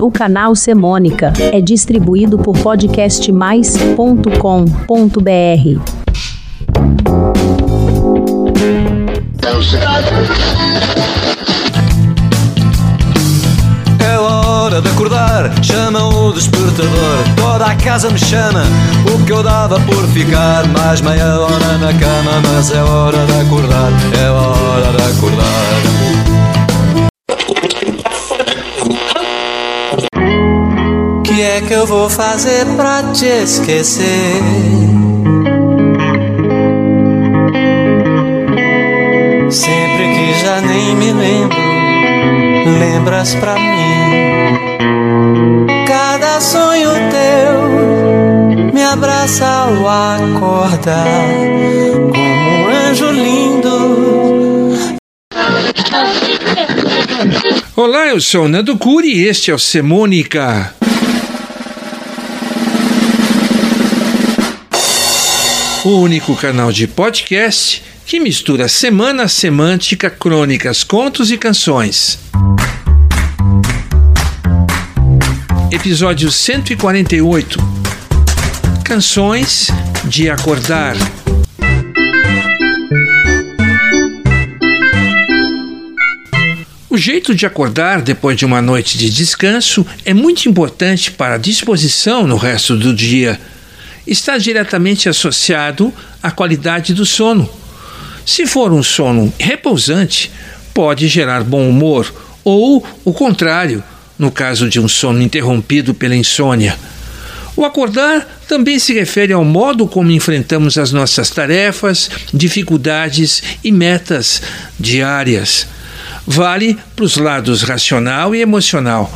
O canal Semônica é distribuído por podcastmais.com.br. É hora de acordar, chama o despertador. Toda a casa me chama, o que eu dava por ficar mais meia hora na cama. Mas é hora de acordar, é hora fazer pra te esquecer? Sempre que já nem me lembro, lembras pra mim. Cada sonho teu me abraça ao acordar, como um anjo lindo. Olá, eu sou Nando Curi e este é o Semônica. O único canal de podcast que mistura semana semântica, crônicas, contos e canções. Episódio 148 Canções de Acordar. O jeito de acordar depois de uma noite de descanso é muito importante para a disposição no resto do dia. Está diretamente associado à qualidade do sono. Se for um sono repousante, pode gerar bom humor, ou o contrário, no caso de um sono interrompido pela insônia. O acordar também se refere ao modo como enfrentamos as nossas tarefas, dificuldades e metas diárias. Vale para os lados racional e emocional.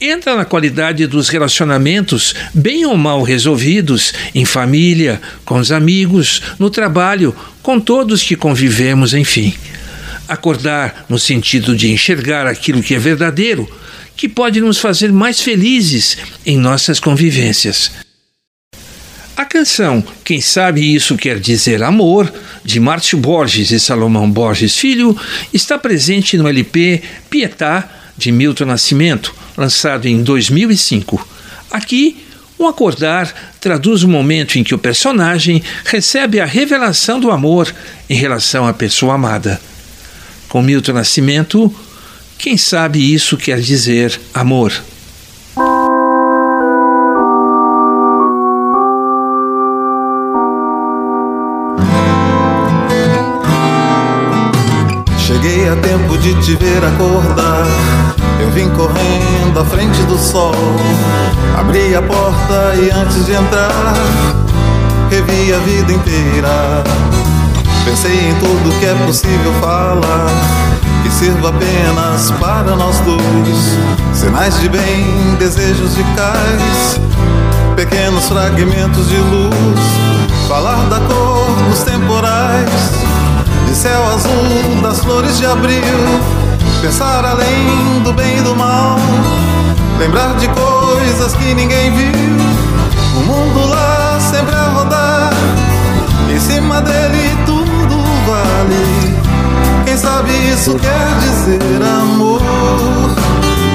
Entra na qualidade dos relacionamentos, bem ou mal resolvidos, em família, com os amigos, no trabalho, com todos que convivemos, enfim. Acordar no sentido de enxergar aquilo que é verdadeiro, que pode nos fazer mais felizes em nossas convivências. A canção Quem Sabe Isso Quer Dizer Amor, de Márcio Borges e Salomão Borges Filho, está presente no LP Pietá, de Milton Nascimento, lançado em 2005. Aqui, um acordar traduz o momento em que o personagem recebe a revelação do amor em relação à pessoa amada. Com Milton Nascimento, quem sabe isso quer dizer amor? A tempo de te ver acordar. Eu vim correndo à frente do sol. Abri a porta e antes de entrar, revi a vida inteira. Pensei em tudo que é possível falar, que sirva apenas para nós dois. Sinais de bem, desejos de cais, pequenos fragmentos de luz. Falar da cor dos temporais de céu azul, das flores de abril. Pensar além do bem e do mal, lembrar de coisas que ninguém viu. O mundo lá sempre a rodar, em cima dele tudo vale. Quem sabe isso quer dizer amor,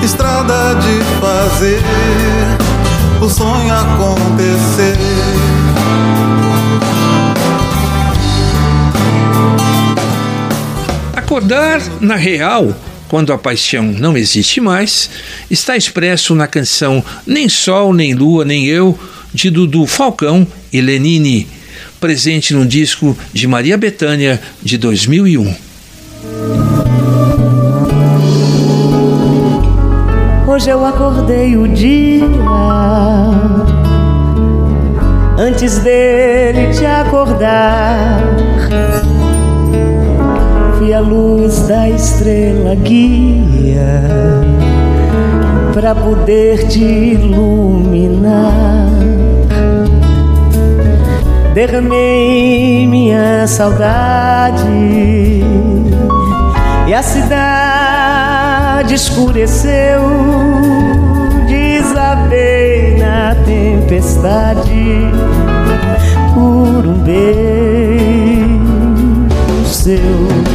estrada de fazer o sonho acontecer. Acordar na real, quando a paixão não existe mais, está expresso na canção Nem Sol, Nem Lua, Nem Eu, de Dudu Falcão e Lenine, presente no disco de Maria Bethânia de 2001. Hoje eu acordei o dia antes dele te acordar vi a luz da estrela guia para poder te iluminar. Derramei minha saudade e a cidade escureceu. Desabei na tempestade por um beijo seu.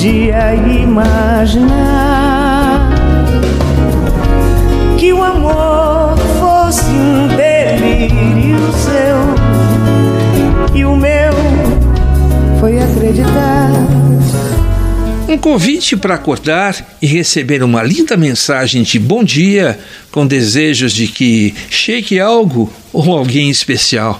Podia imaginar que o amor fosse um delírio seu e o meu foi acreditar. Um convite para acordar e receber uma linda mensagem de bom dia com desejos de que chegue algo ou alguém especial.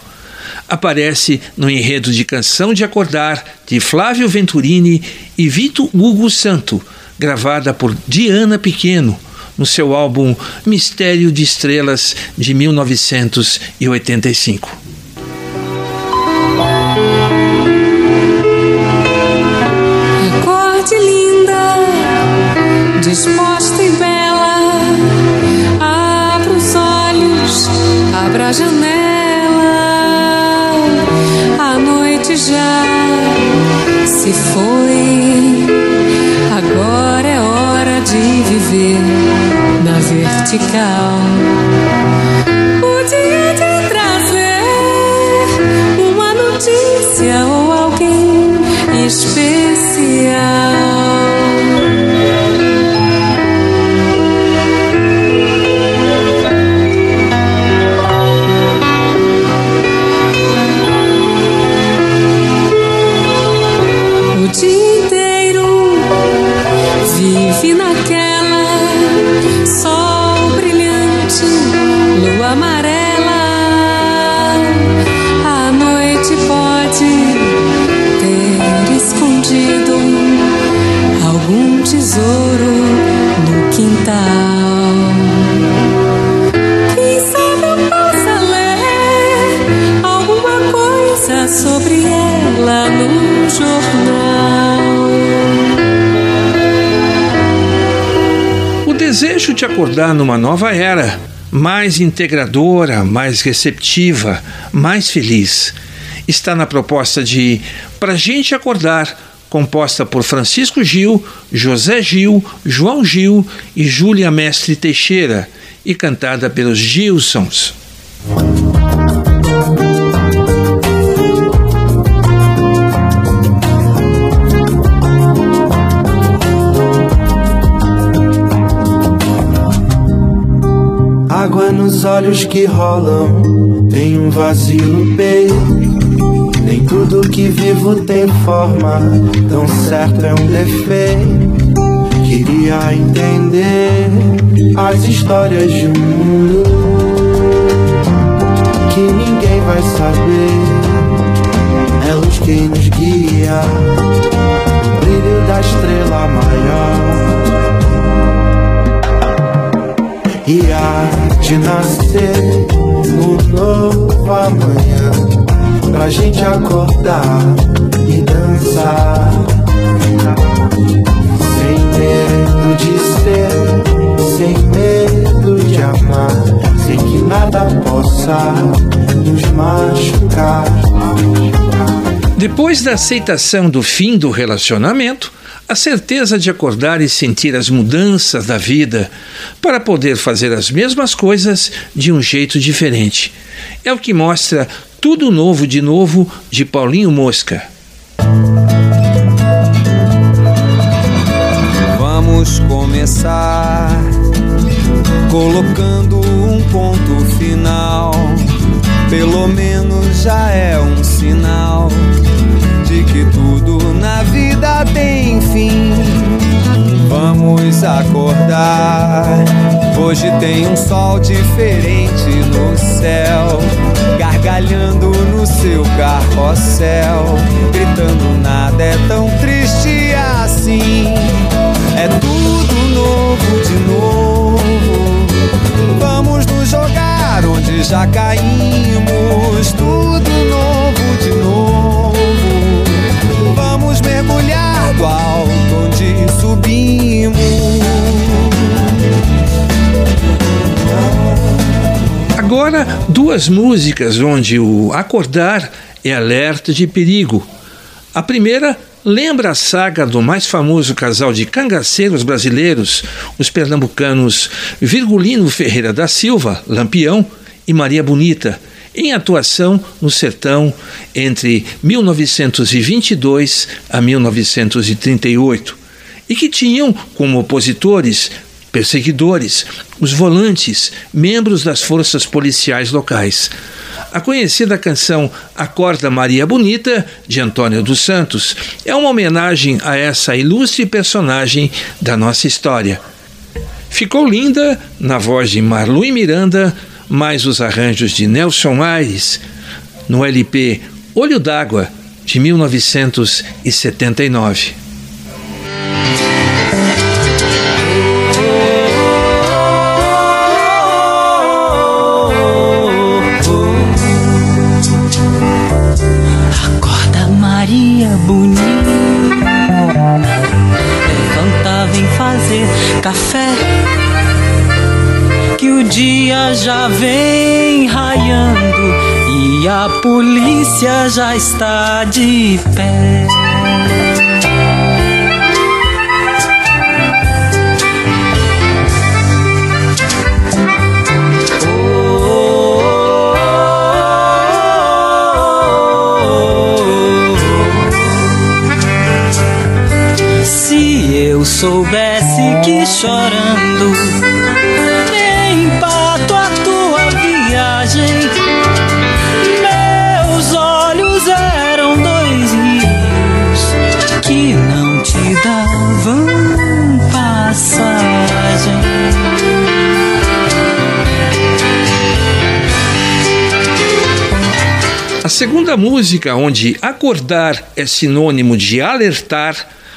Aparece no enredo de Canção de Acordar de Flávio Venturini e Vito Hugo Santo, gravada por Diana Pequeno no seu álbum Mistério de Estrelas de 1985. Acorde linda, disposta e bela, abra os olhos, abra a janela. A noite já se foi, agora é hora de viver na vertical. Tesouro no quintal. Quem sabe possa ler alguma coisa sobre ela no jornal. O desejo de acordar numa nova era, mais integradora, mais receptiva, mais feliz, está na proposta de Pra Gente Acordar, composta por Francisco Gil, José Gil, João Gil e Júlia Mestre Teixeira, e cantada pelos Gilsons. Água nos olhos que rolam, tem um vazio no peito. Nem tudo que vivo tem forma, tão certo é um defeito. Queria entender as histórias de um mundo que ninguém vai saber. É luz quem nos guia, o brilho da estrela maior. E há de nascer um novo amanhã Pra gente acordar e dançar. Sem medo de ser, sem medo de amar. Sem que nada possa nos machucar. Depois da aceitação do fim do relacionamento, a certeza de acordar e sentir as mudanças da vida para poder fazer as mesmas coisas de um jeito diferente. É o que mostra Tudo Novo de Novo de Paulinho Mosca. Vamos começar colocando um ponto final. Pelo menos já é um sinal de que tudo na vida tem fim. Vamos acordar. Hoje tem um sol diferente no céu, gargalhando no seu carrossel, gritando nada é tão triste assim. É tudo novo de novo. Vamos nos jogar onde já caímos. Tudo novo de novo. Vamos mergulhar do alto onde subimos. Agora, duas músicas onde o acordar é alerta de perigo. A primeira lembra a saga do mais famoso casal de cangaceiros brasileiros, os pernambucanos Virgulino Ferreira da Silva, Lampião, e Maria Bonita, em atuação no sertão entre 1922 a 1938 e que tinham como opositores perseguidores, os volantes, membros das forças policiais locais. A conhecida canção Acorda Maria Bonita, de Antônio dos Santos, é uma homenagem a essa ilustre personagem da nossa história. Ficou linda na voz de Marlu e Miranda, mais os arranjos de Nelson Aires, no LP Olho d'Água, de 1979. Vem raiando e a polícia já está de pé. eu soubesse que chorando segunda música, onde acordar é sinônimo de alertar,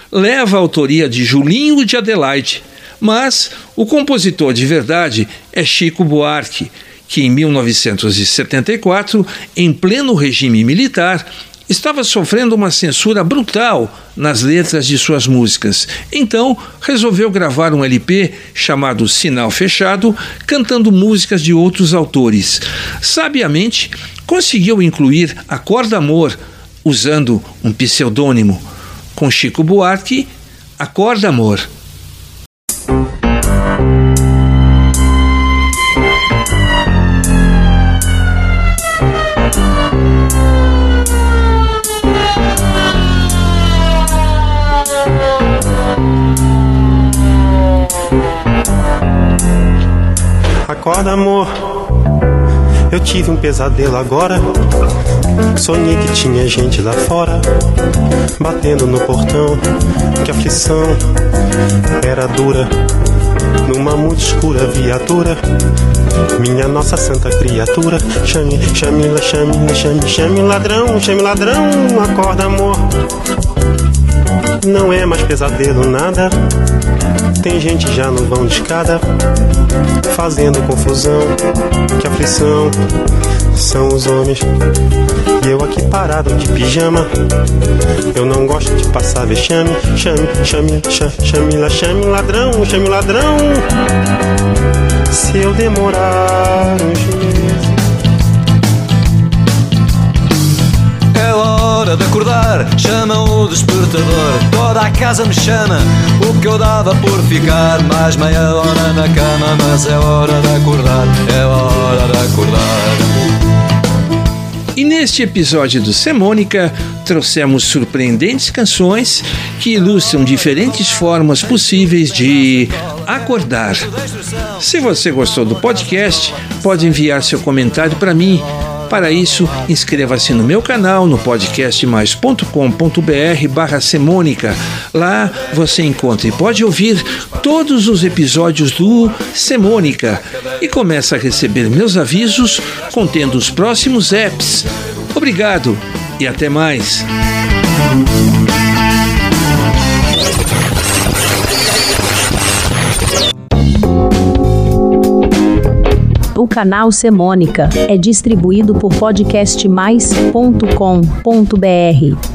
leva a autoria de Julinho de Adelaide, mas o compositor de verdade é Chico Buarque, que em 1974, em pleno regime militar, estava sofrendo uma censura brutal nas letras de suas músicas. Então, resolveu gravar um LP chamado Sinal Fechado, cantando músicas de outros autores. Sabiamente, conseguiu incluir Acorda Amor, usando um pseudônimo com Chico Buarque, Acorda Amor. Acorda, amor. Eu tive um pesadelo agora. Sonhei que tinha gente lá fora, batendo no portão. Que aflição era dura, numa muito escura viatura. Minha nossa santa criatura, chame, chame, chame, chame, chame ladrão, chame ladrão, acorda amor. Não é mais pesadelo nada. Tem gente já no vão de escada, fazendo confusão. Que aflição são os homens. E eu aqui parado de pijama. Eu não gosto de passar vexame. Chame, chame, chame, chame, chame ladrão, chame ladrão. Se eu demorar uns hora de acordar, chama o despertador. Toda a casa me chama, o que eu dava por ficar mais meia hora na cama. Mas é hora de acordar, é hora de acordar. E neste episódio do Semônica, trouxemos surpreendentes canções que ilustram diferentes formas possíveis de acordar. Se você gostou do podcast, pode enviar seu comentário para mim para isso, inscreva-se no meu canal no podcastmais.com.br barra semônica. Lá você encontra e pode ouvir todos os episódios do Semônica e começa a receber meus avisos contendo os próximos apps. Obrigado e até mais. O canal Semônica é distribuído por podcastmais.com.br.